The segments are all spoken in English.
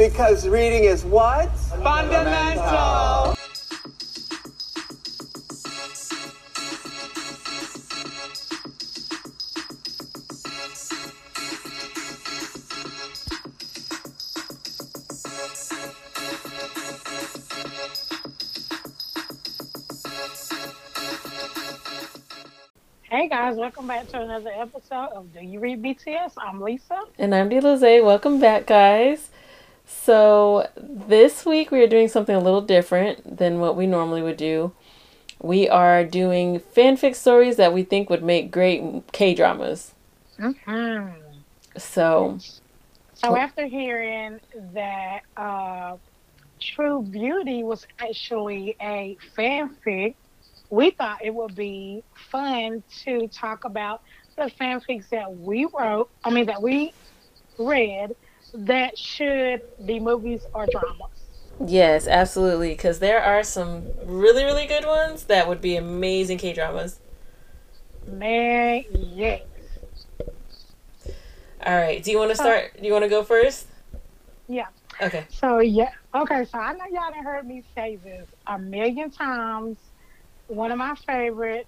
Because reading is what? Fundamental. Hey guys, welcome back to another episode of Do You Read BTS? I'm Lisa. And I'm Delize. Welcome back, guys. So, this week we are doing something a little different than what we normally would do. We are doing fanfic stories that we think would make great K dramas. Mm-hmm. So, So after hearing that uh, True Beauty was actually a fanfic, we thought it would be fun to talk about the fanfics that we wrote, I mean, that we read that should be movies or dramas. yes, absolutely. Because there are some really, really good ones that would be amazing K dramas. Man, yes. All right. Do you want to start? Do you want to go first? Yeah. Okay. So yeah, okay. So I know y'all have heard me say this a million times. One of my favorite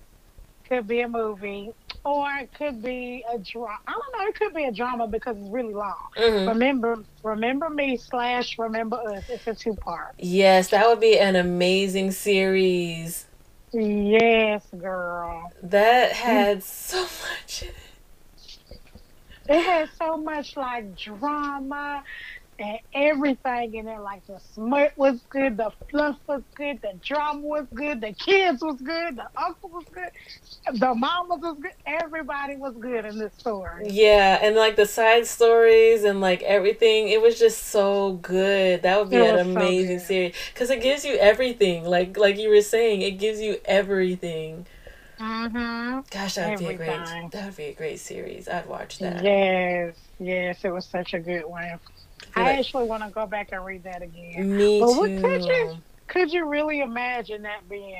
could be a movie, or it could be a drama. I don't know. It could be a drama because it's really long. Mhm. Remember, remember me slash remember us. It's a two part. Yes, that would be an amazing series. Yes, girl. That had so much in it. It had so much like drama and everything in there. Like the smut was good, the fluff was good, the drama was good, the kids was good, the uncle was good, the mamas was good. Everybody was good in this story. Yeah, and like the side stories and like everything, it was just so good. That would be It an was so amazing series because it gives you everything. Like like you were saying, it gives you everything. Mm-hmm. Gosh, that would be a great. That would be a great series. I'd watch that. Yes, yes, it was such a good one. I actually want to go back and read that again. Me But what could too. you could you really imagine that being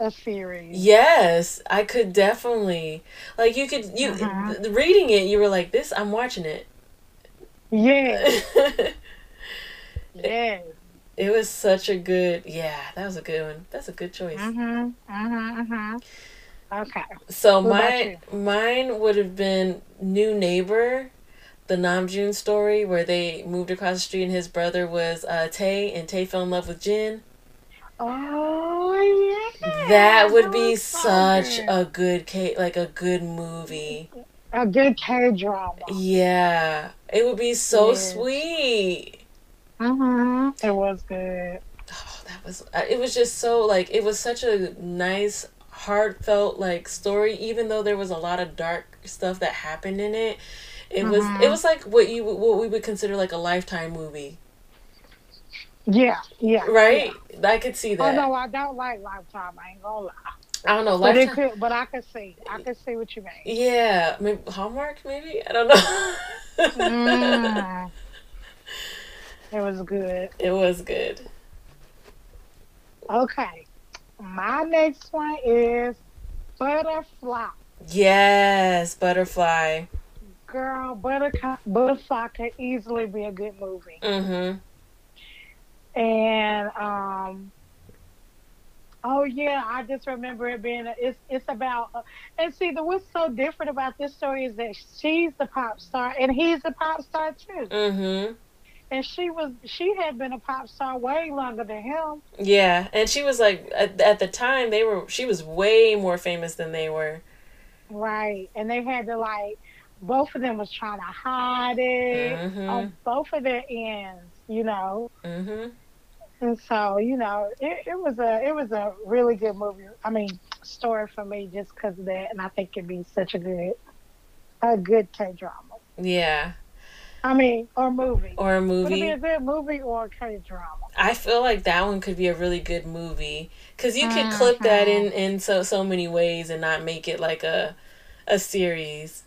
a series? Yes, I could definitely. Like you could you Uh-huh. reading it, you were like, "This, I'm watching it." Yeah. Yes, it was such a good. Yeah, that was a good one. That's a good choice. Mhm. Mhm. Mhm. Okay. So What my mine would have been New Neighbor, the Namjoon story where they moved across the street and his brother was uh, Tae and Tae fell in love with Jin. Oh yeah. That would be such a good K like a good movie. a good K drama. Yeah, it would be so sweet. Mhm. It was good. Oh, that was uh, it was just so like it was such a nice heartfelt like story even though there was a lot of dark stuff that happened in it. It was Mhm. it was like what you what we would consider like a lifetime movie. Yeah. Yeah. Right? I could see that. Oh no, I don't like Lifetime, I ain't gonna lie. I don't know. But it Lifetime. could. But I could see. I could see what you mean. Yeah, maybe Hallmark. Maybe I don't know. Mm. It was good. it was good. Okay. My next one is Butterfly. Yes, Butterfly. Girl, Buttercup, Butterfly could easily be a good movie. Mm-hmm. And um, oh yeah, I just remember it being. A, it's it's about. Uh, and see, the what's so different about this story is that she's the pop star and he's a pop star too. Mm-hmm. And she was she had been a pop star way longer than him. Yeah, and she was like at, at the time they were. She was way more famous than they were. Right. And they had to like both of them was trying to hide it Mhm. on both of their ends, you know. Mm-hmm. And so, you know, it, it was a it was a really good movie. I mean, story for me just because of that, and I think it'd be such a good a good K drama. Yeah, I mean, or movie. or a movie. Would it be a good movie or a K drama? I feel like that one could be a really good movie because you could clip that in in so so many ways and not make it like a a series.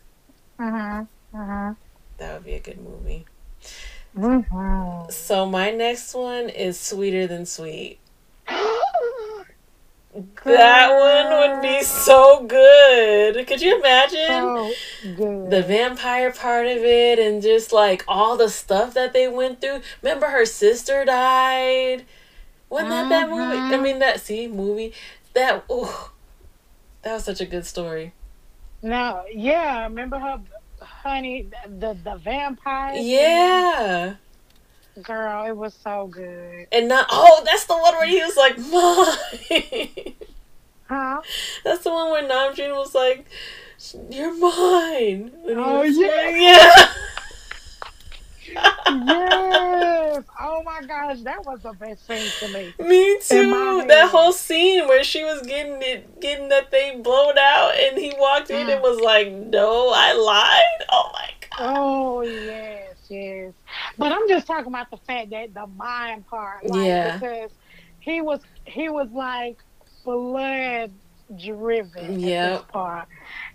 Uh huh. Uh That would be a good movie. huh. hmm So my next one is Sweeter Than Sweet. That one would be so good. Could you imagine? So the vampire part of it and just like all the stuff that they went through. Remember her sister died? Wasn't that that movie? I Mhm. mean that see movie that ooh, that was such a good story. No, yeah, remember her, honey, the the vampire. Yeah. girl, it was so good. And not oh, that's the one where he was like, Mine. Huh? that's the one where Namjoon was like, You're mine. And Oh, yeah. like, yeah. Yes. Oh my gosh, that was the best scene to me. Me too. That whole scene where she was getting it, getting that thing blown out, and he walked in Mm. and was like, "No, I lied." Oh my god. Oh yes, yes. But I'm just talking about the fact that the mind part, like, Yeah. because he was he was like blood driven Yeah. part,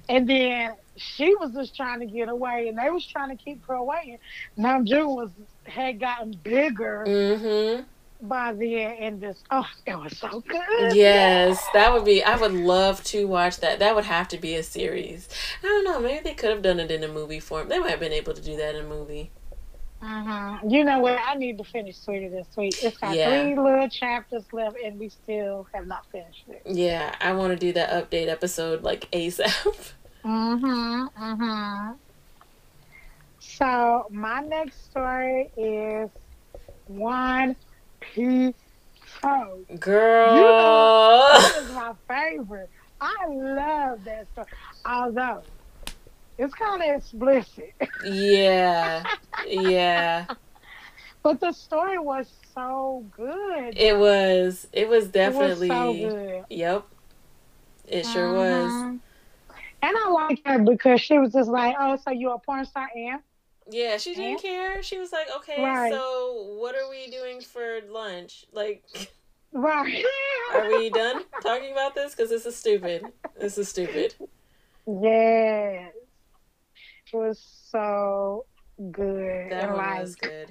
and then she was just trying to get away, and they was trying to keep her away. Namjoon was had gotten bigger Mm-hmm. by then, and just oh, it was so good. Yes, that would be. I would love to watch that. That would have to be a series. I don't know. Maybe they could have done it in a movie form. They might have been able to do that in a movie. Mhm. You know what? I need to finish Sweeter this week. It's got Yeah. three little chapters left, and we still have not finished it. Yeah, I want to do that update episode like ASAP. Mm-hmm. Mm-hmm. So my next story is One Piece. Oh, Girl. that is my favorite. I love that story. Although it's kind of explicit, yeah. Yeah. but the story was so good. It was. It was It was definitely. so good. Yep. It sure was. And I like her because she was just like, "Oh, so you're a porn star, and Yeah, she didn't care. She was like, okay, Right. so what are we doing for lunch? Like, right?" are we done talking about this? Because this is stupid. This is stupid. Yes. It was so good. That and one like was good.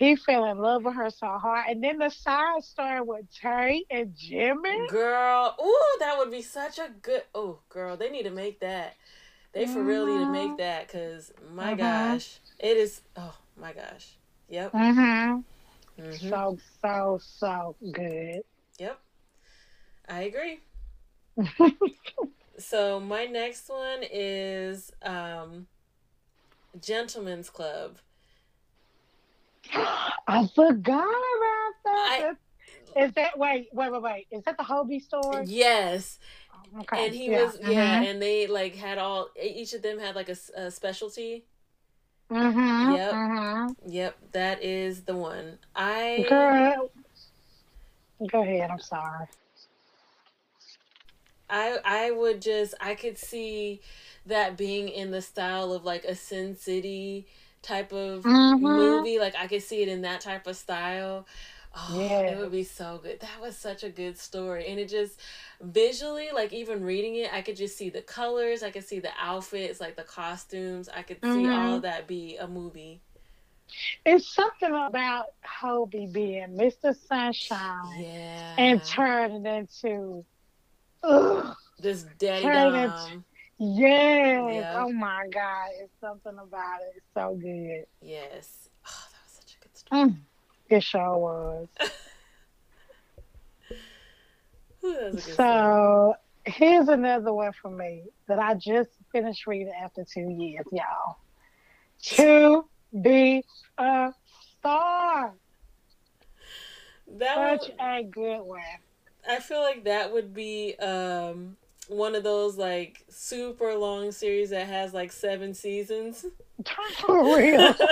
He fell in love with her so hard. And then the side story with Terry and Jimmy. Girl, ooh, that would be such a good. Oh, girl, they need to make that. They for real need to Mhm. make that because my Mhm. gosh, it is. Oh my gosh. Yep. Mm-hmm. hmm So so so good. Yep. I agree. So my next one is um Gentlemen's Club. I forgot about I- that. Is that wait wait wait wait? Is that the Hobie store? Yes. Okay. And he yeah. was yeah, Mhm. and they like had all each of them had like a specialty. Mhm. Yep. Mhm. Yep, that is the one. I Girl. Go ahead. I'm sorry. I I would just I could see that being in the style of like a Sin City type of Mhm. movie. Like I could see it in that type of style. Oh, yeah. it would be so good. That was such a good story. And it just visually, like even reading it, I could just see the colors, I could see the outfits, like the costumes. I could see Mhm. all of that be a movie. It's something about Hobi being Mr. Sunshine Yeah. and turning into, ugh, this daddy turn it- dom. Yes. Yeah. Oh my God. It's something about it. It's so good. Yes. Oh, that was such a good story. Mm. It sure was. Was a story. So here's another one for me that I just finished reading after two years, y'all. To be a star. That Such would, a good one. I feel like that would be um one of those like super long series that has like seven seasons. For real.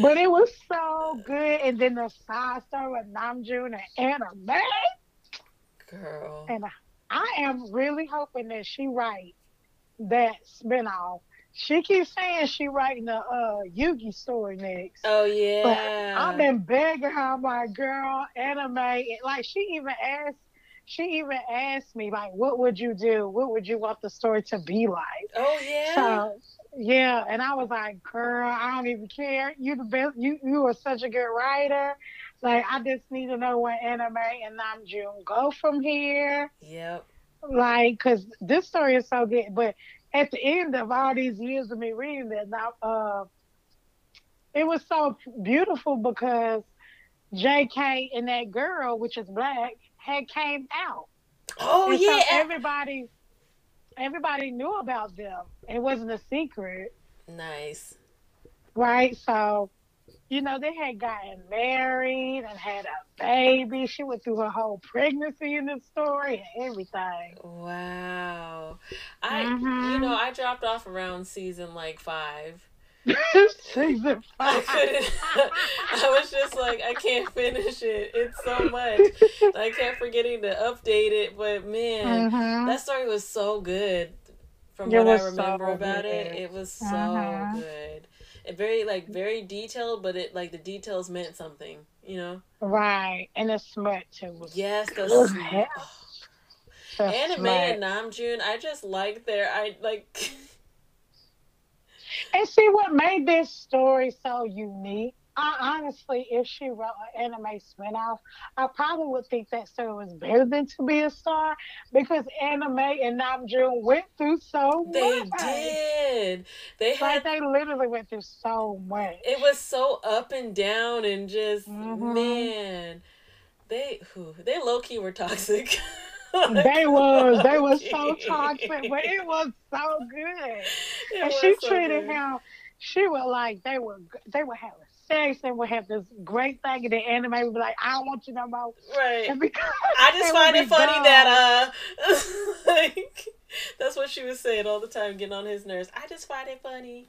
But it was so good. And then the side story with Namjoon and Anna May. Girl. And I am really hoping that she writes that spinoff. She keeps saying she writing the uh Yoongi story next. Oh But yeah. I've been begging her, like, girl, anime. And, Like she even asked she even asked me, like, what would you do? What would you want the story to be like? oh yeah. So yeah, and I was like, girl, I don't even care. You the best. You you are such a good writer. Like I just need to know where anime and Namjoon go from here. Yep. Like, cause this story is so good. But at the end of all these years of me reading it, now uh, it was so beautiful because J.K. and that girl, which is black, had came out. Oh And so yeah. everybody, everybody knew about them. It wasn't a secret, nice. right? So, you know, they had gotten married and had a baby. She went through her whole pregnancy in the story and everything. Wow. I you Mhm. know, I dropped off around season like five. Season I five. couldn't I was just like, I can't finish it. It's so much. I kept forgetting to update it, but man, Mhm. that story was so good. From It what I remember so about it, good. it was so Mhm. good. Very like very detailed, but it like the details meant something, you know? Right. And the smut too. was Yes, the good. sm- Yeah. oh. Anime smut. and Namjoon, I just like their I like And see what made this story so unique. I honestly, if she wrote an anime spinoff, I probably would think that story was better than to be a star because anime and Namjoon went through so they much. did. They Like had they literally went through so much. it was so up and down and just Mhm. man they who they low key were toxic. They was, they was so toxic, but it was so good. It and was she so treated good. him. She was like they were they were have and would have this great thing, and the anime would be like, "I don't want you no more." right. And because I just find it funny gone. that uh like that's what she was saying all the time, getting on his nerves. I just find it funny.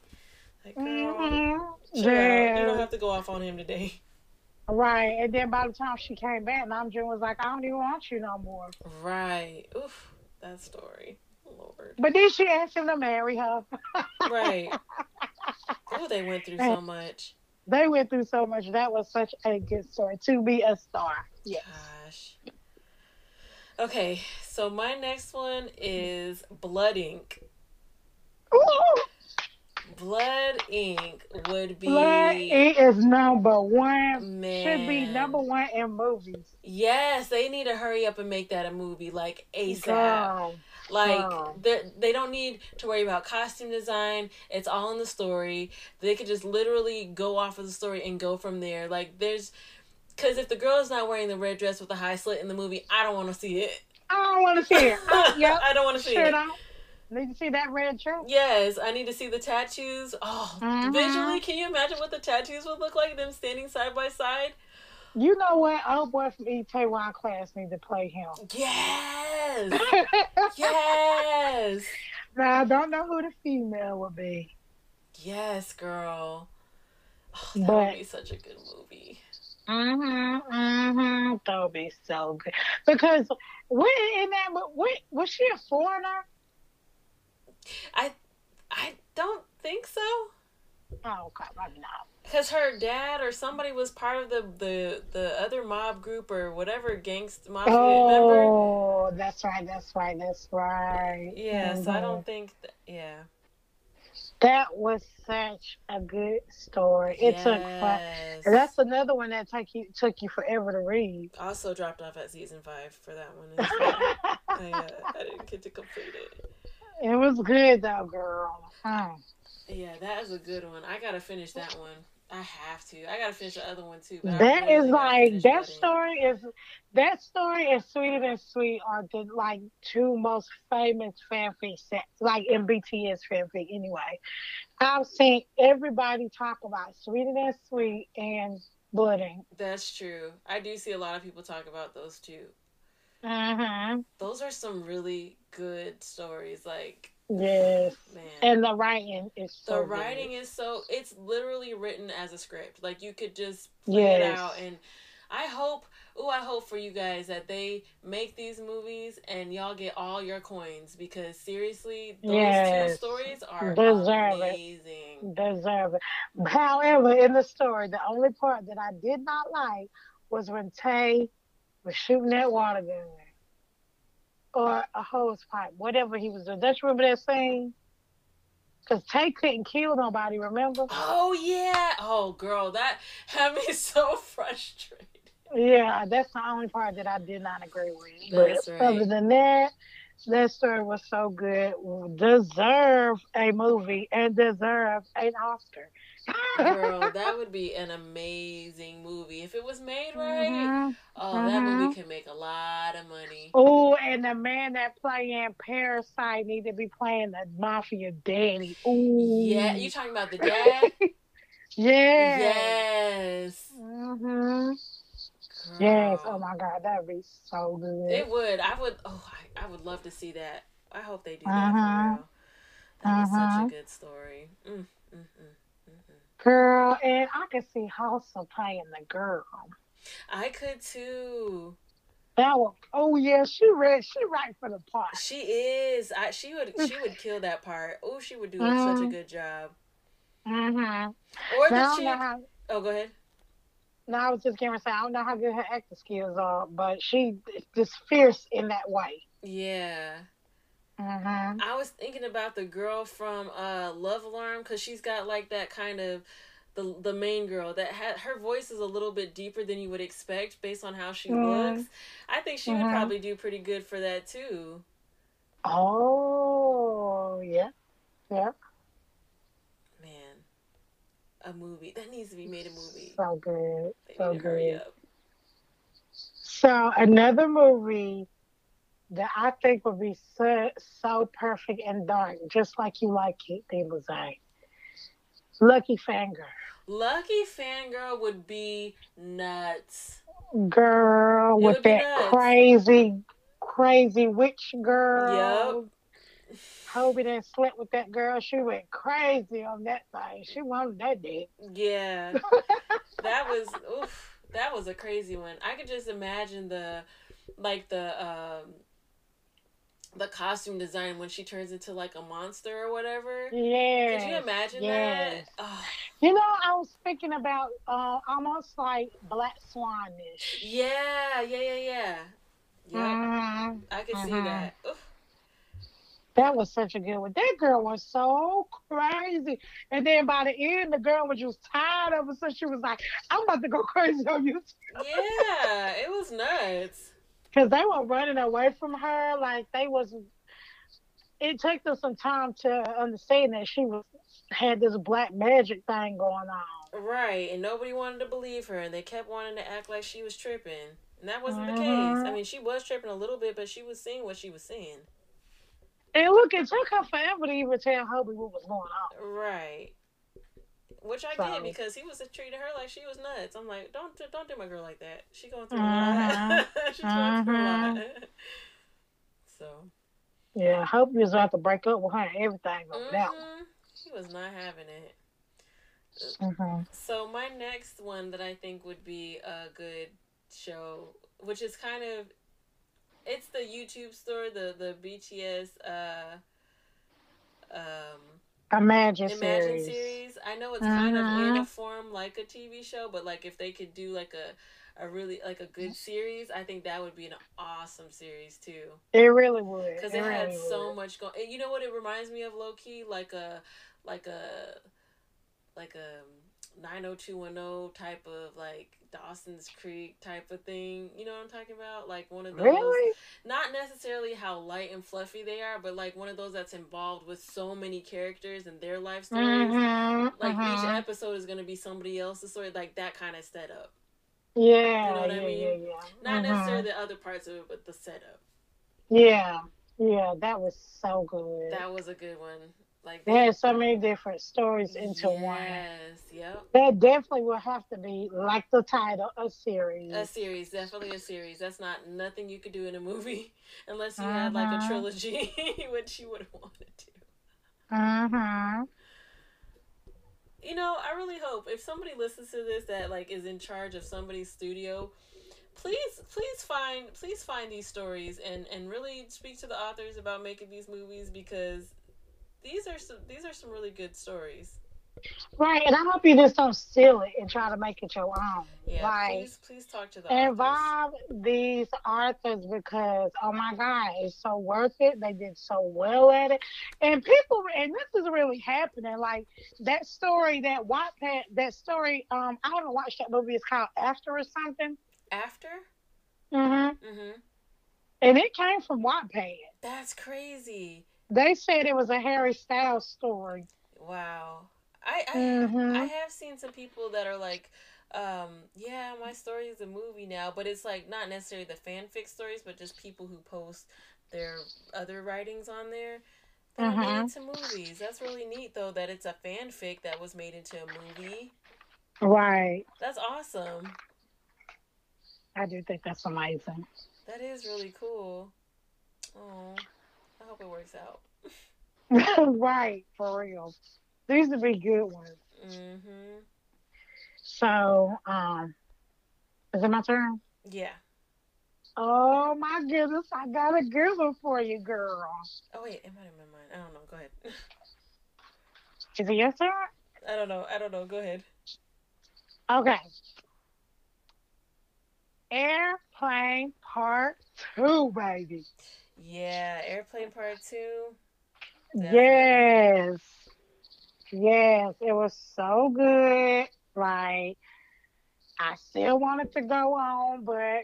Like girl, Mhm. Yeah. You don't have to go off on him today. Right, and then by the time she came back, Namjoon was like, "I don't even want you no more." Right. Oof. That story. Lord. But then she asked him to marry her. Right. Oh, they went through so much. They went through so much. That was such a good story to be a star. Yeah. Gosh. Okay, so my next one is Blood Ink. Ooh, Blood Ink would be Blood Ink is number one. man. Should be number one in movies. Yes, they need to hurry up and make that a movie like ASAP. Girl. Like Girl. they they don't need to worry about costume design. It's all in the story. They could just literally go off of the story and go from there. Like there's because if the girl is not wearing the red dress with the high slit in the movie, I don't want to see it. I don't want to see it. Uh, yep. I don't want to see Sure it. don't. Need to see that red shirt. Yes, I need to see the tattoos. Oh, Mhm. visually, can you imagine what the tattoos would look like? Them standing side by side. You know what? Old boy from Itaewon class need to play him. Yes, yes, now I don't know who the female would be. yes, girl. Oh, that But- would be such a good movie. Mm-hmm. Mm-hmm. That would be so good. Because when in that when, was she a foreigner? I, I don't think so. Oh, okay, maybe not. Cause her dad or somebody was part of the the the other mob group or whatever gangster mafia member. Oh, that's right. That's right. That's right. Yeah, so I don't think. That, yeah. That was such a good story. It took. Fun. Yes. That's another one that took you took you forever to read. also dropped off at season five for that one. as well. I, uh, I didn't get to complete it. It was good though, girl. Hmm. Yeah, that is a good one. I gotta finish that one. I have to. I gotta finish the other one too. That really is like that story is that story and Sweeter Than Sweet are the like two most famous fanfic sets, like in BTS fanfic anyway. I've seen everybody talk about Sweeter Than Sweet and Blood Ink. That's true. I do see a lot of people talk about those two. Mm-hmm. Those are some really good stories. Like, Yes. man. And the writing is so the good. writing is so it's literally written as a script like you could just play it out and i hope oh i hope for you guys that they make these movies and y'all get all your coins because seriously those two stories are Deserve it. deserve it. However, in the story, the only part that I did not like was when Tae was shooting that water gun or a hose pipe, whatever he was doing. Don't you remember that scene? Because Tae couldn't kill nobody, remember? oh yeah oh girl that had me so frustrated Yeah, that's the only part that I did not agree with. That's but right. other than that, that story was so good. Deserve a movie and deserve an Oscar. Girl, that would be an amazing movie if it was made right. Mhm. Oh, that Mhm. movie can make a lot of money. Oh, and the man that playing Parasite need to be playing the mafia daddy. Ooh. Yeah, you talking about the dad? Yeah. yes. hmm Yes. Oh my God, that'd be so good. It would. I would. Oh, I, I would love to see that. I hope they do that Uh-huh. for real. That was such a good story. Mm, mm, mm, mm, mm. Girl, and I could see Halsey playing the girl. I could too. That was, oh yeah, she read, she right for the part. She is. I. She would. She would kill that part. Oh, she would do such a Mhm. good job. Mm-hmm. Or Now, the I don't know chick. how, Oh, go ahead. no, I was just going to say, I don't know how good her acting skills are, but she is just fierce in that way. Yeah. Mm-hmm. I was thinking about the girl from uh, Love Alarm because she's got like that kind of the the main girl that had her voice is a little bit deeper than you would expect based on how she Mhm. looks. I think she would Mhm. probably do pretty good for that too. Oh, yeah. Yeah. Man, a movie that needs to be made a movie. So good. They So good. So another movie that I think would be so so perfect and dark, just like you like it, they was Lucky Fangirl. Lucky Fangirl would be nuts. Girl It with that nuts. crazy, crazy witch girl. Yep. Hobi done slept with that girl. She went crazy on that thing. She wanted that dick. Yeah. that was oof, that was a crazy one. I could just imagine the like the um the costume design when she turns into like a monster or whatever. Yeah. Could you imagine yes. that? Oh, You know, I was thinking about uh, almost like Black Swanish. yeah, yeah, yeah, yeah. Yep. Mhm. I could see Mhm. that. Oof. That was such a good one. That girl was so crazy. And then by the end, the girl was just tired of it. So she was like, I'm about to go crazy on you. Yeah, it was nuts. Because they were running away from her. Like they was, it took them some time to understand that she was had this black magic thing going on. Right, and nobody wanted to believe her, and they kept wanting to act like she was tripping, and that wasn't the case. I mm-hmm. mean, she was tripping a little bit, but she was seeing what she was seeing. And look, it took her forever to even tell Hobi what was going on. Right. Which I So- get because he was treating her like she was nuts. I'm like, don't do- don't do my girl like that. She going through a lot. She's going through a lot. so. Yeah, I Hobi was about to break up with her and everything over that one. mhm. He was not having it. hmm So my next one that I think would be a good show, which is kind of, it's the YouTube store, the the BTS uh, um, Imagine, Imagine series. series. I know it's kind of in a uh-huh. form like a TV show, but like if they could do like a a really like a good series, I think that would be an awesome series too. It really would. Because it it had really so would. much going. You know what it reminds me of, low key, like a like a like a 90210 type of like Dawson's Creek type of thing. You know what I'm talking about? Like one of those Really? not necessarily how light and fluffy they are, but like one of those that's involved with so many characters and their life stories. Mhm, Like each mhm. episode is gonna be somebody else's story, like that kind of setup. Yeah, You know what I yeah, mean? yeah, yeah. Not Mhm. necessarily the other parts of it, but the setup. Yeah, yeah, that was so good. That was a good one. Like they had so many different stories into one. Yes, yep. That definitely will have to be like the title, a series. A series, definitely a series. That's not nothing you could do in a movie unless you had like a Mhm. trilogy, which you would wanted to. mm-hmm. You know, I really hope if somebody listens to this that like is in charge of somebody's studio, please please find please find these stories and and really speak to the authors about making these movies because these are some these are some really good stories. Right, and I hope you just don't steal it and try to make it your own. Yeah, like, please please talk to the authors. involve these authors because oh my god it's so worth it they did so well at it and people and this is really happening like that story that Wattpad that story um I haven't watched that movie it's called After or something after. Mm-hmm. Mm-hmm. And it came from Wattpad. That's crazy. They said it was a Harry Styles story. Wow. I I, Mhm. I have seen some people that are like, um, yeah, my story is a movie now, but it's like not necessarily the fanfic stories, but just people who post their other writings on there that are made into movies. That's really neat though that it's a fanfic that was made into a movie. Right. That's awesome. I do think that's amazing. That is really cool. Oh, hope it works out. right, for real. These would be good ones. Mm-hmm. So, um, is it my turn? Yeah. Oh my goodness, I got a good one for you, girl. Oh wait, it might have been mine. I don't know. Go ahead. Is it your turn? I don't know. I don't know. Go ahead. Okay. Airplane Part Two, baby. Yeah, Airplane Part Two. Yes. Yes, it was so good. Like, I still wanted to go on, but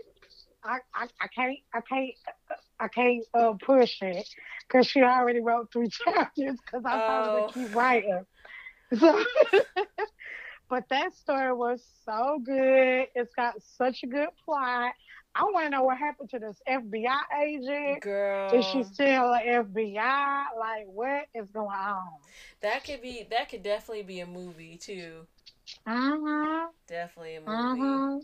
I, I, I can't, I can't, I can't uh, push it because she already wrote three chapters because I Oh. probably keep writing. So, but that story was so good. It's got such a good plot. I want to know what happened to this FBI agent. Girl, Is she still FBI? Like, what is going on? that could be. That could definitely be a movie too. Mm-hmm. Definitely a movie. Mm-hmm.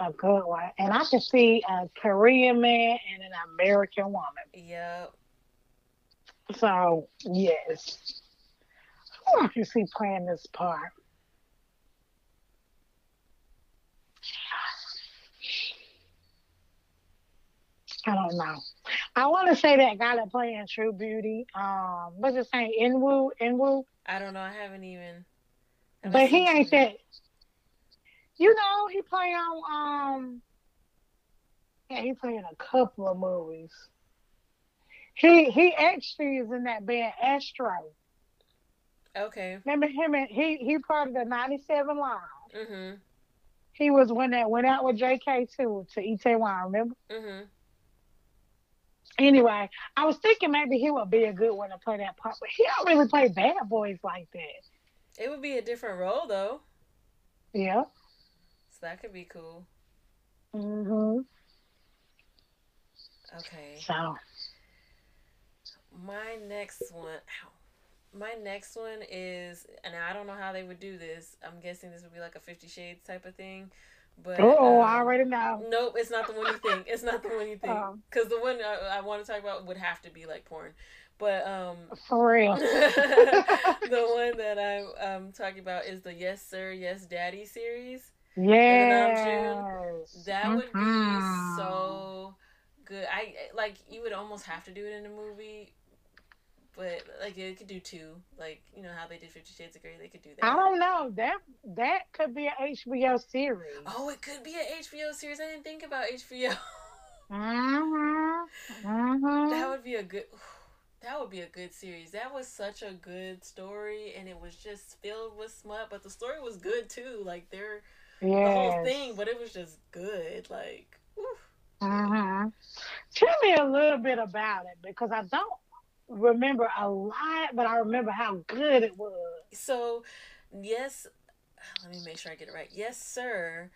A good one. And I can see a Korean man and an American woman. Yep. So, yes. Who I can see playing this part? I don't know. I want to say that guy that playing True Beauty. Um, what's his name? Eunwoo. Eunwoo. I don't know. I haven't even. I haven't But he ain't that. You know, he play on um. Yeah, he play in a couple of movies. He he actually is in that band Astro. Okay. Remember him? And he he part of the '97 line. Mhm. He was one that went out with J.K. too to Itaewon. Remember? Mhm. Anyway, I was thinking maybe he would be a good one to play that part, but he don't really play bad boys like that. It would be a different role though, Yeah. so that could be cool. Mhm. Okay. So. My next one. Ow. My next one is, and I don't know how they would do this. I'm guessing this would be like a Fifty Shades type of thing, but Oh, I um, already know. Nope, it's not the one you think. It's not the one you think. Oh. Because the one I, I want to talk about would have to be like porn. But um, For real. the one that I'm um, talking about is the Yes Sir, Yes Daddy series. Yes. That would be Mhm. so good. I like you would almost have to do it in a movie, but like it could do two. Like you know how they did Fifty Shades of Grey, they could do that. I don't know. That that could be an HBO series. Oh, it could be an HBO series. I didn't think about HBO. Mm-hmm. Mm-hmm. That would be a good. That would be a good series. That was such a good story, and it was just filled with smut. But the story was good too. Like they're the whole thing, but it was just good. Like. Mm-hmm. Tell me a little bit about it because I don't remember a lot, but I remember how good it was. so yes. Let me make sure I get it right. Yes, sir.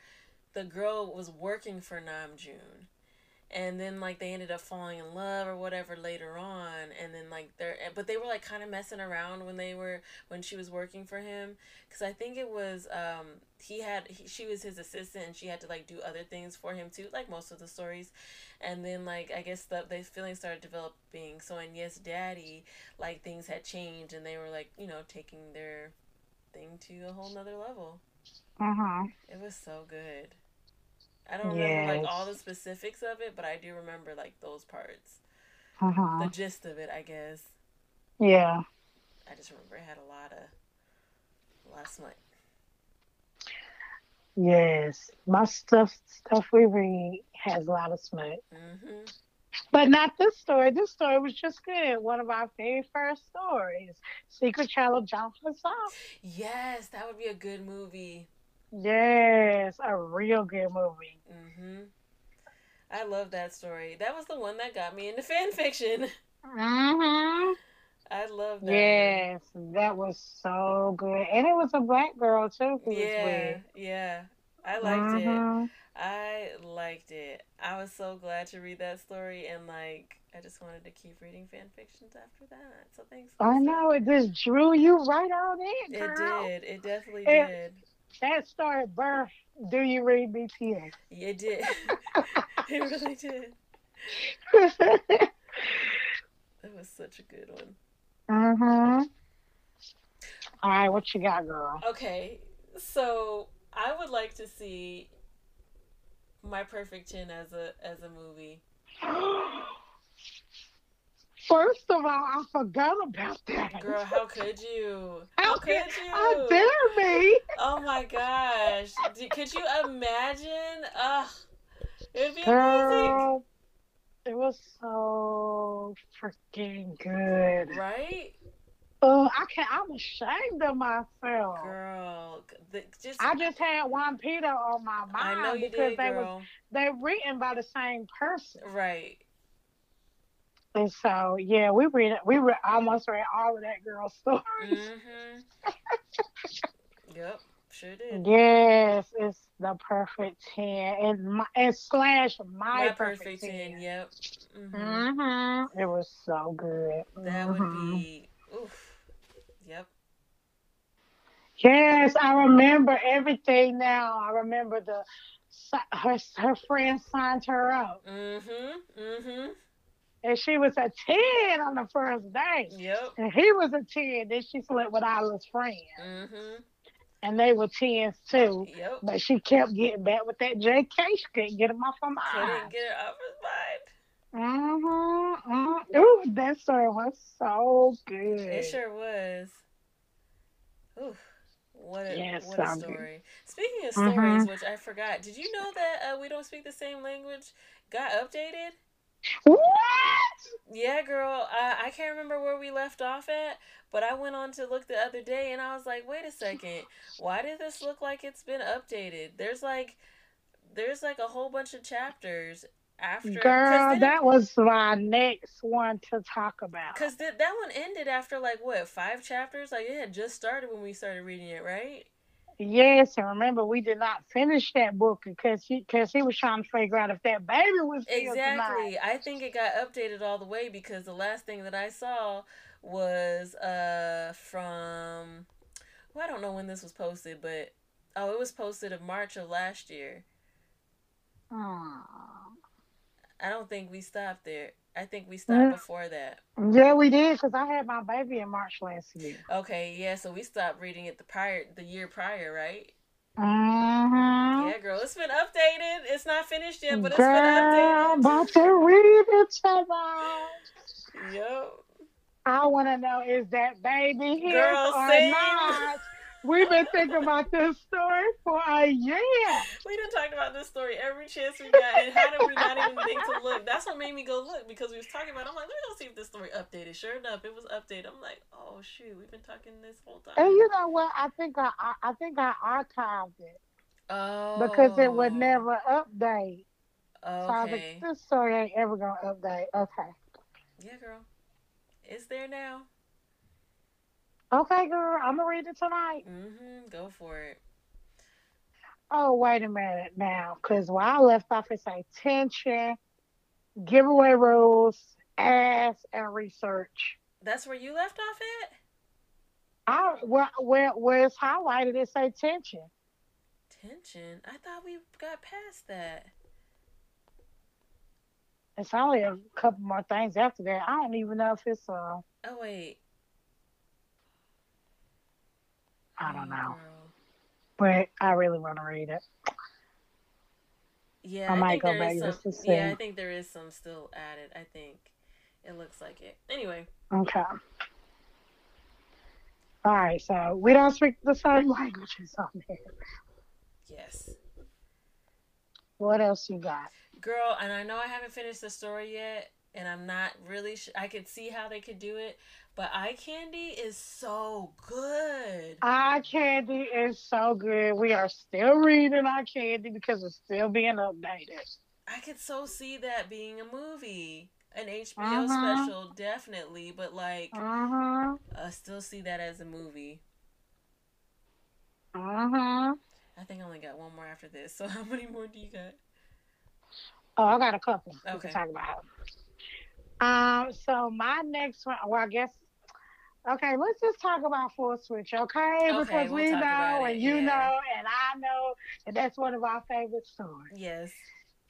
The girl was working for Namjoon. And then like they ended up falling in love or whatever later on, and then like they're but they were like kind of messing around when they were when she was working for him, because I think it was um he had he, she was his assistant and she had to like do other things for him too, like most of the stories, and then like I guess the the feelings started developing. So in Yes Daddy, like things had changed and they were like you know taking their thing to a whole nother level. Mm-hmm. It was so good. I don't remember like all the specifics of it, but I do remember like those parts. Mm-hmm. The gist of it, I guess. Yeah. I just remember it had a lot of last smut. Yes. My stuff stuff we read has a lot of smut. hmm But not this story. This story was just good. One of our very first stories. Secret Child of John Hassan. Yes, that would be a good movie. Yes, a real good movie. Mm-hmm. I love that story. That was the one that got me into fan fiction. Mm-hmm. I love that. Yes, that was so good, and it was a black girl too. Yeah, yeah. I liked it. Mhm. I liked it. I was so glad to read that story, and like, I just wanted to keep reading fan fictions after that. So thanks. I know it just drew you right on in, It girl. did. It definitely It- did. That started birth. Do you read BTS? You did. it really did. It was such a good one. mm-hmm. All right, what you got, girl? Okay, so I would like to see My Perfect Ten as a as a movie. First of all, I forgot about that. Girl, how could you? How could you? How dare me? Oh my gosh. Could you imagine? Ugh. It would be amazing. Girl, it was so freaking good. Right? Oh, I can't. I'm ashamed of myself. Girl. The, just I just had one Peter on my mind I know you because did, they girl. was they written by the same person. Right. And so yeah, we read we read almost read all of that girl's stories. Mm-hmm. yep. Sure did. Yes, it's the perfect ten and my and slash my, My perfect, perfect ten. ten. Yep. hmm Mm-hmm. It was so good. That would Mhm. be. Oof. Yep. Yes, I remember everything now. I remember the her her friend signed her up, Mm-hmm. Mm-hmm. And she was a ten on the first day, Yep. and he was a ten. Then she slept with Isla's friend, Mm-hmm. and they were tens too. Yep. But she kept getting back with that JK. She couldn't get him off her Couldn't mind. get it off his mind. Mm-hmm. mm Ooh, that story was so good. It sure was. Oof. What a Yes, what a story. Speaking of Mhm. stories, which I forgot, did you know that uh, we don't speak the same language got updated? What? Yeah, girl. I, I can't remember where we left off at, but I went on to look the other day and I was like, wait a second. Why did this look like it's been updated? There's like there's like a whole bunch of chapters after Girl, then- that was my next one to talk about. Cause th- that one ended after like what five chapters? Like it had just started when we started reading it, right? Yes, and remember we did not finish that book because he because he was trying to figure out if that baby was still tonight. Exactly. I think it got updated all the way because the last thing that I saw was uh from well, I don't know when this was posted, but oh, it was posted in March of last year. Aw. I don't think we stopped there. I think we stopped Mm. before that. Yeah, we did because I had my baby in March last year. Okay, yeah, so we stopped reading it the prior the year prior, right? Mm-hmm. Yeah, girl, it's been updated. It's not finished yet, but it's Girl, been updated. about to read it tonight. Yep. I want to know is that baby here Girl, or same. not? We've been thinking about this story for a year. We done talked about this story every chance we got, and how did we not even think to look? That's what made me go look because we was talking about. it. I'm like, let me go see if this story updated. Sure enough, it was updated. I'm like, oh shoot, we've been talking this whole time. And you know what? I think I, I, think I archived it oh, because it would oh. never update. So I was Okay, like, this story ain't ever gonna update. Okay. yeah, girl, it's there now. Okay, girl, I'm gonna read it tonight. Mm-hmm. Go for it. Oh, wait a minute now, because where I left off, it say tension, giveaway rules, ask, and research. That's where you left off at. I where where where it's highlighted, it say tension. Tension. I thought we got past that. It's only a couple more things after that. I don't even know if it's uh Oh wait. I don't Oh, know, but I really want to read it. Yeah, I I, might think go there back is just some. to see. Yeah, I think there is some still added. I think it looks like it. Anyway, Okay. All right, so we don't speak the same languages on there. yes, What else you got? girl, and I know I haven't finished the story yet, and I'm not really. Sh- I could see how they could do it, but Eye Candy is so good. Eye Candy is so good. We are still reading Eye Candy because it's still being updated. I could so see that being a movie, an HBO Uh-huh. special, definitely. But like, Uh huh. I still see that as a movie. Uh huh. I think I only got one more after this. So how many more do you got? Oh, I got a couple we Okay. can talk about. Um, so my next one, well, I guess, okay, let's just talk about Full Switch, okay? Okay, because we'll we know, it, and you yeah. know, and I know, and that's one of our favorite stories. Yes.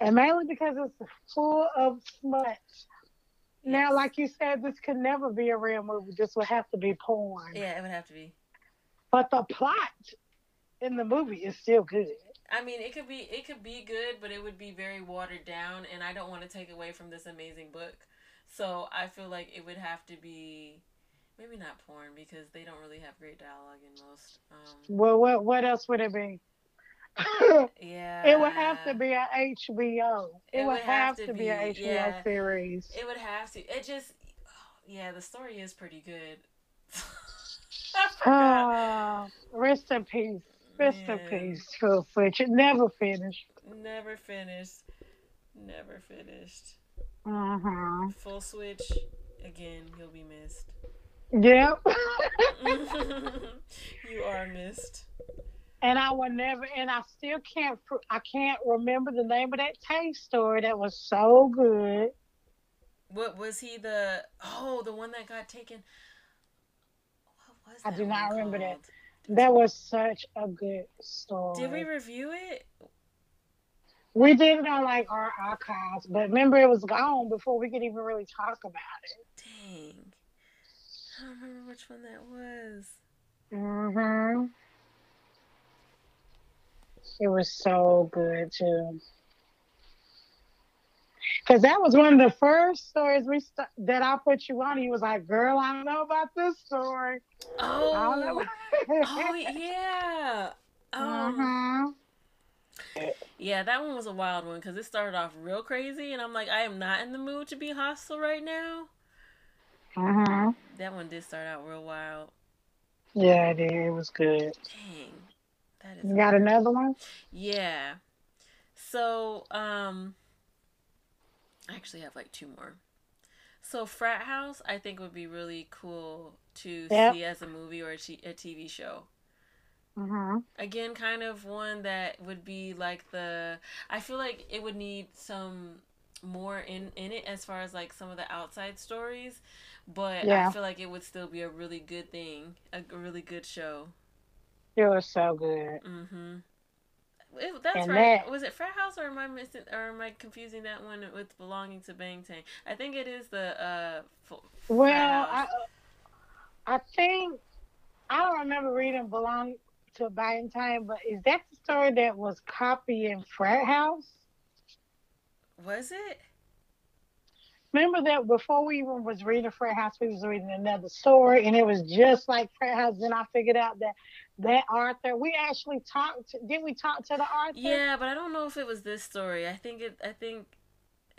And mainly because it's full of smut. Now, like you said, this could never be a real movie. This would have to be porn. Yeah, it would have to be. But the plot in the movie is still good. I mean, it could be it could be good, but it would be very watered down, and I don't want to take away from this amazing book. So I feel like it would have to be maybe not porn because they don't really have great dialogue in most. Um, Well, what what else would it be? yeah, It would have to be a HBO. It, It would have, to be, a HBO yeah. series. It would have to. It just, yeah, the story is pretty good. I. Ah, rest in peace. Rest in peace, Phil. It never finished. Never finished. Never finished. Uh-huh. Full switch. Again, he'll be missed. Yep. you are missed. and I will never, and I still can't, I can't remember the name of that taste story that was so good. What was he the? Oh, the one that got taken. What was I do not remember that. called? That was such a good story. Did we review it? We did it on like our archives, but remember it was gone before we could even really talk about it. Dang. I don't remember which one that was. hmm It was so good too. Cause that was one of the first stories we st- that I put you on. He was like, "Girl, I don't know about this story. I don't know." Oh, oh yeah. Um, Mhm. Yeah, that one was a wild one because it started off real crazy, and I'm like, I am not in the mood to be hostile right now. Mhm. That one did start out real wild. Yeah, it did. It was good. Dang, that is You got another one? yeah. So, um, I actually have like two more. So, Frat House, I think would be really cool to Yep. see as a movie or a, t- a TV show. Mhm. Again, kind of one that would be like the. I feel like it would need some more in in it as far as like some of the outside stories, but Yeah. I feel like it would still be a really good thing, a, really good show. It was so good. Mm-hmm. It, that's And right. that- Was it Frat House or am I missing or am I confusing that one with belonging to Bangtan? I think it is the uh. F- Well, I I think I don't remember reading "Belong to Bangtan," but is that the story that was copying Frat House? was it? Remember that before we even was reading Frat House, we was reading another story, and it was just like Frat House. Then I figured out that that Arthur, we actually talked. Didn't we talk to the Arthur? Yeah, but I don't know if it was this story. I think it. I think.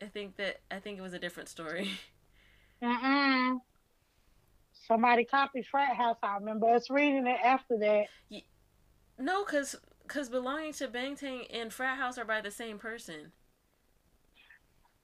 I think that. I think it was a different story. Mm-mm. Somebody copied Frat House. I remember us reading it after that. No, cause cause belonging to Bangtan and Frat House are by the same person.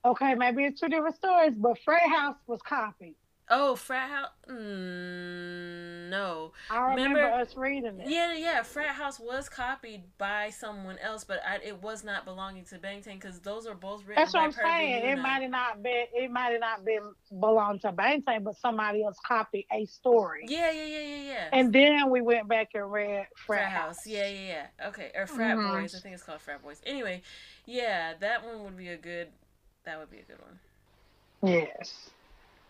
Okay, maybe it's two different stories, but Frat House was copied. Oh, Frat House. Mm, no. I remember, Remember- us reading it. Yeah, yeah. Frat House was copied by someone else, but I, it was not belonging to Bangtan because those are both written That's by what I'm saying. It might have not been. It might not been belong to Bangtan, but somebody else copied a story. Yeah, yeah, yeah, yeah, yeah. And then we went back and read Frat Frat, House. Yeah, yeah, yeah. Okay, or Frat Mhm. Boys. I think it's called Frat Boys. Anyway, yeah, that one would be a good. That would be a good one. Yes.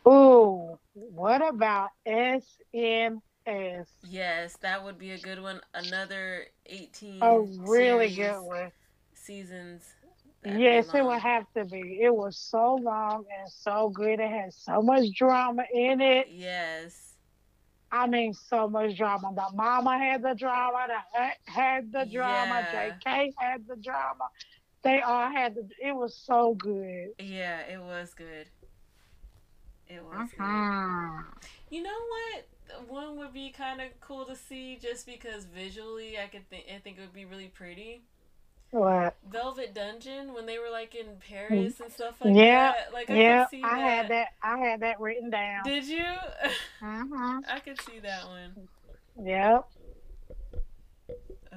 Oh, what about Yes, that would be a good one. Another eighteen. A really good one. Seasons. Yes, it would have to be. It was so long and so good. It had so much drama in it. Yes. I mean, so much drama. The mama had the drama. The aunt had the drama. Yeah. JK had the drama. They all had the. It was so good. Yeah, it was good. It was good. Mhm. You know what? One would be kind of cool to see just because visually I could think I think it would be really pretty. What? Velvet Dungeon when they were like in Paris and stuff like Yeah, that. Like I Yeah, could see I that. had that. I had that written down. Did you? hmm I could see that one. Yep,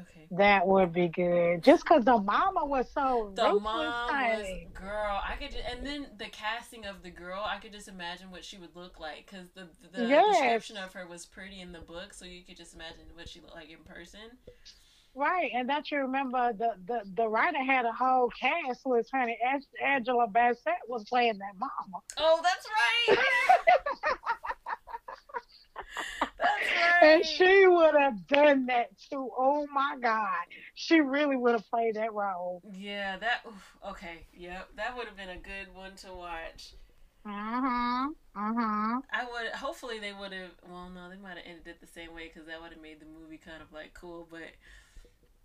Okay. that would be good. Just because the mama was so The ruthless, mom was honey. girl. I could, ju- and then the casting of the girl. I could just imagine what she would look like because the the Yes. description of her was pretty in the book, so you could just imagine what she looked like in person. Right, and that you remember the, the the writer had a whole cast list, honey. An- Angela Bassett was playing that mama. Oh, that's right. And she would have done that too. Oh my God. She really would have played that role. Yeah, that. oof, okay, yep, that would have been a good one to watch. Mm-hmm. Mm-hmm. I would. Hopefully, they would have. Well, no, they might have ended it the same way because that would have made the movie kind of like cool. But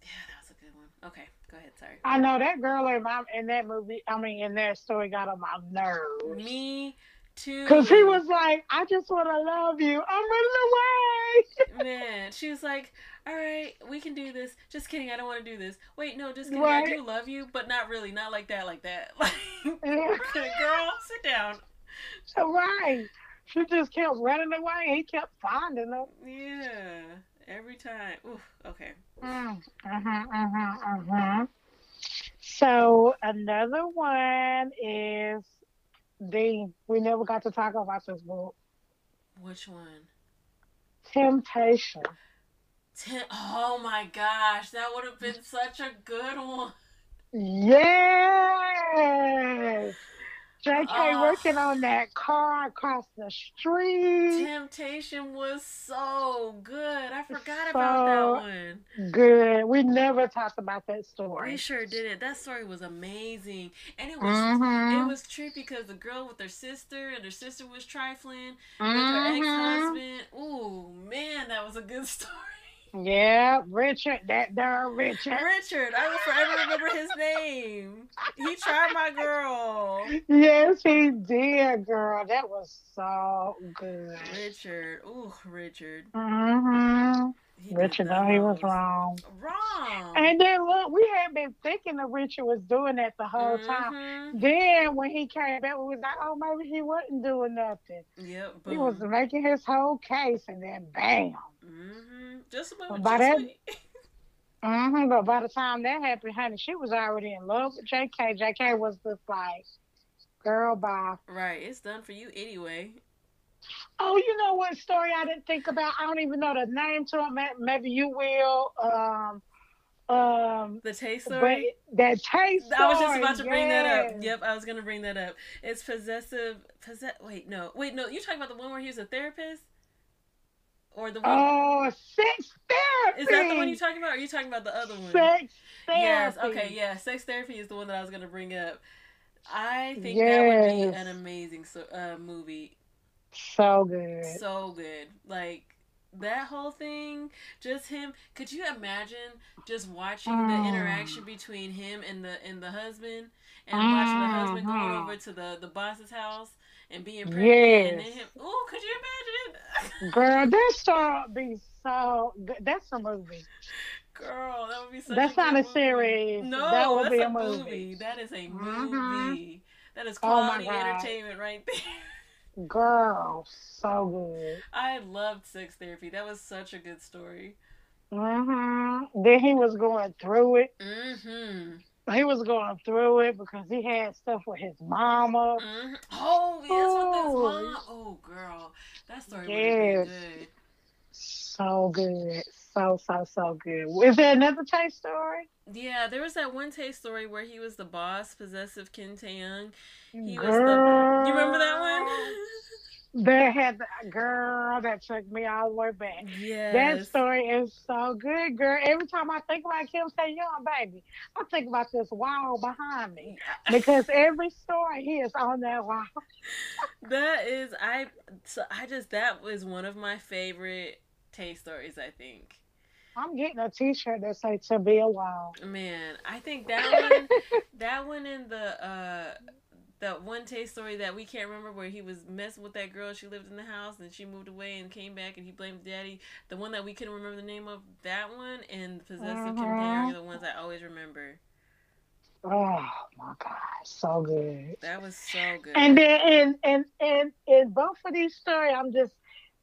yeah, that was a good one. Okay, go ahead. Sorry. I know that girl in my in that movie, I mean in that story got on my nerves. Me too. Cause he was like, I just wanna love you. I'm running away. Man, she was like, "All right, we can do this." Just kidding. I don't want to do this. Wait, no, just kidding. Right. I do love you, but not really. Not like that. Like that. Like, girl, sit down. right. She just kept running away. He kept finding her. Yeah, every time. Oof. Okay. Mm, mhm, mhm, mhm. So another one is the we never got to talk about this book. Which one? Temptation. Ten- oh my gosh, that would have been such a good one. Yes. JK Oh. working on that car across the street. Temptation was so good. I forgot about that one. Good. We never talked about that story. We sure didn't. That story was amazing, and it was Mhm. it was trippy because the girl with her sister and her sister was trifling with her Mhm. ex husband. Ooh man, that was a good story. Yeah, Richard, that darn Richard. Richard, I will forever remember his name. He tried my girl. Yes, he did, girl. That was so good. Richard, ooh, Richard. hmm Richard, know he was wrong. Wrong. And then look, we had been thinking that Richard was doing that the whole time. Mhm. Then when he came back, we was like, oh, maybe he wasn't doing nothing. Yep. He was making his whole case, and then bam. Mm-hmm. Just about by that- wait. hmm But by the time that happened, honey, she was already in love with JK. JK was just like, girl, bye. Right, it's done for you anyway. Oh, you know what story I didn't think about? I don't even know the name to it. Maybe you will. Um, um, The taste story. that taste. I was just about to bring that up. Yep, I was gonna bring that up. It's possessive. Possess. Wait, no. Wait, no. You talking about the one where he was a therapist, or the one? Oh, sex therapy. is that the one you're talking about? Or are you talking about the other one? Sex therapy. Yes. Okay. Yeah. Sex therapy is the one that I was gonna bring up. I think that would be an amazing so, uh, movie. So good. so good. Like that whole thing, just him. Could you imagine just watching the Mm. interaction between him and the and the husband, and watching the husband going Mhm. over to the the boss's house and being pregnant, and then him. Oh, could you imagine? Girl, that story be so good. That's a movie. Girl, that would be such. That's a not a movie. series. No, That would that's be a movie. movie. That is a Mhm. movie. That is Oh quality God. entertainment right there. Girl, so good. I loved sex therapy. That was such a good story. hmm Then he was going through it. Mm-hmm. He was going through it because he had stuff with his mama. hmm Oh, yes, with his mom. Oh, girl, that story Yes. been good. So good. So, so, so good. Is there another taste story? Yeah, there was that one taste story where he was the boss, possessive Kim Taehyung. He was girl. the. You remember that one? That had the girl that took me all the way back. Yeah, That story is so good, girl. Every time I think about Kim Taehyung, baby, I think about this wall behind me because every story he is on that wall. that is I. So I just that was one of my favorite taste stories. I think. I'm getting a T-shirt that says "To Be a Wall." Man, I think that one, that one, in the uh, that one Tae story that we can't remember where he was messing with that girl. She lived in the house and she moved away and came back and he blamed daddy. The one that we couldn't remember the name of, that one, and possessive Mhm. companion are the ones I always remember. Oh my god, so good. That was so good. And then in and and in both of these stories, I'm just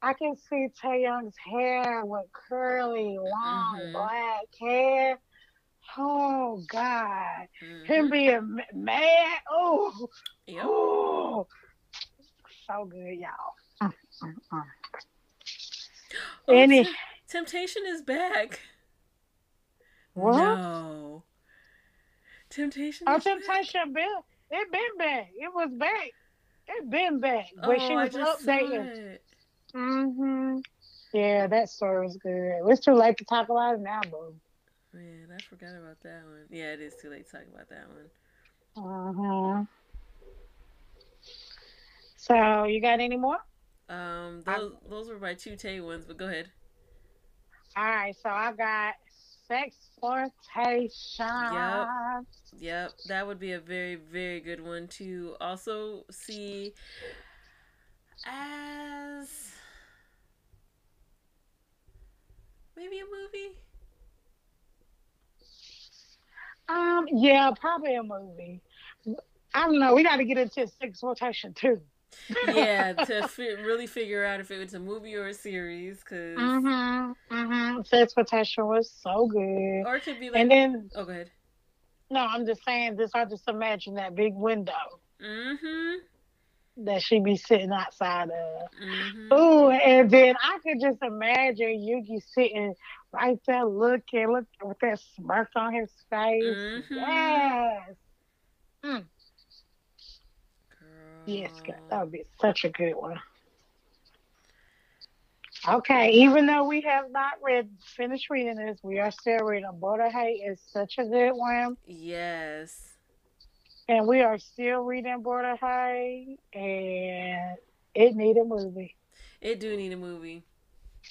I can see Taehyung's hair with curly, long Mhm. black hair. Oh God, Mhm. him being mad. Oh, Yep. oh, so good, y'all. Oh, Any Tem- Temptation is back. what? No. Temptation. Oh, is back. Temptation Bill. It been back. It was back. It been back. But Oh, she was updating. It. hmm Yeah, that story was good. It's too late to talk about it now, boo. Man, I forgot about that one. Yeah, it is too late to talk about that one. Uh-huh. So you got any more? Um, those those were my two Tae ones, but go ahead. All right, so I got sexploitation. Yep, that would be a very very good one to also see as maybe a movie. Um, yeah, probably a movie. I don't know. We got to get into sexploitation too. yeah, to fi- really figure out if it was a movie or a series, because Mm-hmm. Mm-hmm. Sexploitation was so good. or it could be like. And then, oh, go ahead. no, I'm just saying this. I just imagine that big window Mm-hmm. That she be sitting outside of. Mm-hmm. Ooh, and then I could just imagine Yuki sitting right there looking, look with that smirk on his face. Mhm. Yes. Girl. Yes, God, that would be such a good one. Okay, even though we have not read finished reading this, we are still reading. Border High is such a good one. Yes. And we are still reading Border High, and it need a movie. It do need a movie.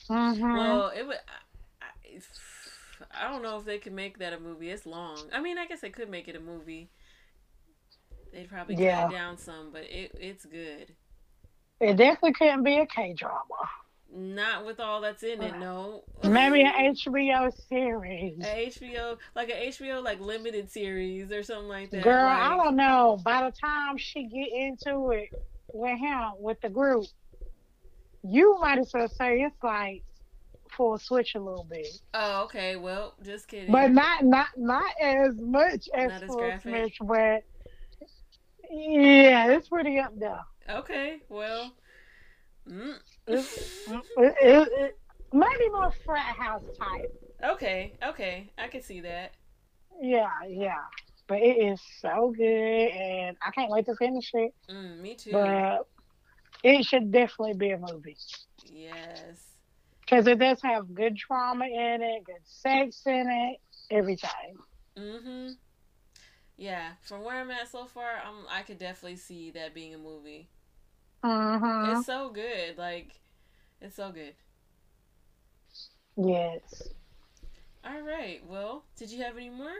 Mm-hmm. Well, it would. I, I, I don't know if they could make that a movie. It's long. I mean, I guess they could make it a movie. They'd probably cut Yeah. it down some, but it it's good. it definitely couldn't be a K drama. Not with all that's in it. No. Maybe an HBO series. A HBO, like a HBO, like limited series or something like that. Girl, like, I don't know. By the time she get into it with him, with the group, you might as well say it's like full switch a little bit, Oh, okay. Well, just kidding. but not not not as much as Not as full graphic? switch. But yeah, it's pretty up there. okay. Well. Mm. It, it, it, maybe more frat house type. okay. Okay. I can see that. Yeah, yeah. But it is so good, and I can't wait to finish it. Mm, me too. But it should definitely be a movie. yes. Because it does have good drama in it, good sex in it, everything. Mhm. Yeah, from where I'm at so far, I'm I could definitely see that being a movie. Mm-hmm. It's so good, like it's so good. Yes. All right. Well, did you have any more?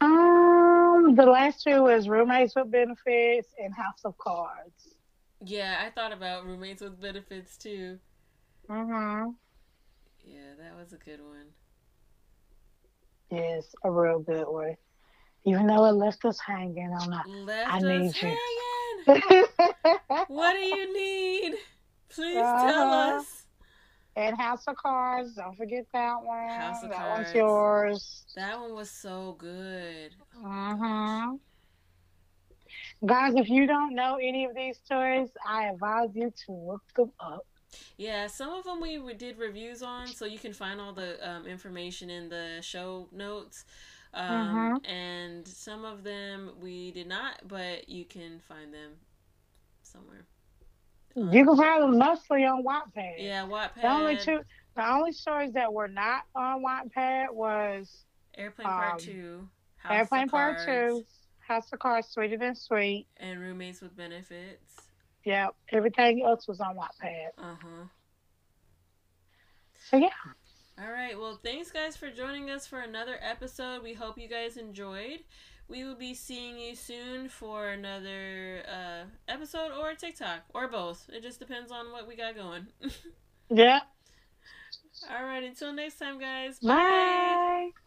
Um, the last two was roommates with benefits and House of Cards. Yeah, I thought about roommates with benefits too. Mm-hmm. Yeah, that was a good one. Yes, a real good one. Even though it left us hanging on that. Left I us need you. hanging. What do you need? Please tell Uh-huh. us. and House of Cards, don't forget that one. House of that Cards. one's yours. That one was so good. Mm-hmm. Guys, if you don't know any of these stories, I advise you to look them up. Yeah, some of them we did reviews on, so you can find all the um, information in the show notes. Um, And some of them we did not, but you can find them somewhere. You can find them mostly on Wattpad. Yeah, Wattpad. The only two, the only stories that were not on Wattpad was Airplane Part um, Two. House Airplane of Part Two, House of Cards, Sweeter Than Sweet. and Roommates with Benefits. Yep, everything else was on Wattpad. Uh huh. So yeah, all right. Well, thanks, guys, for joining us for another episode. We hope you guys enjoyed. We will be seeing you soon for another uh, episode or TikTok or both. It just depends on what we got going. yeah. All right. Until next time, guys. Bye. Bye.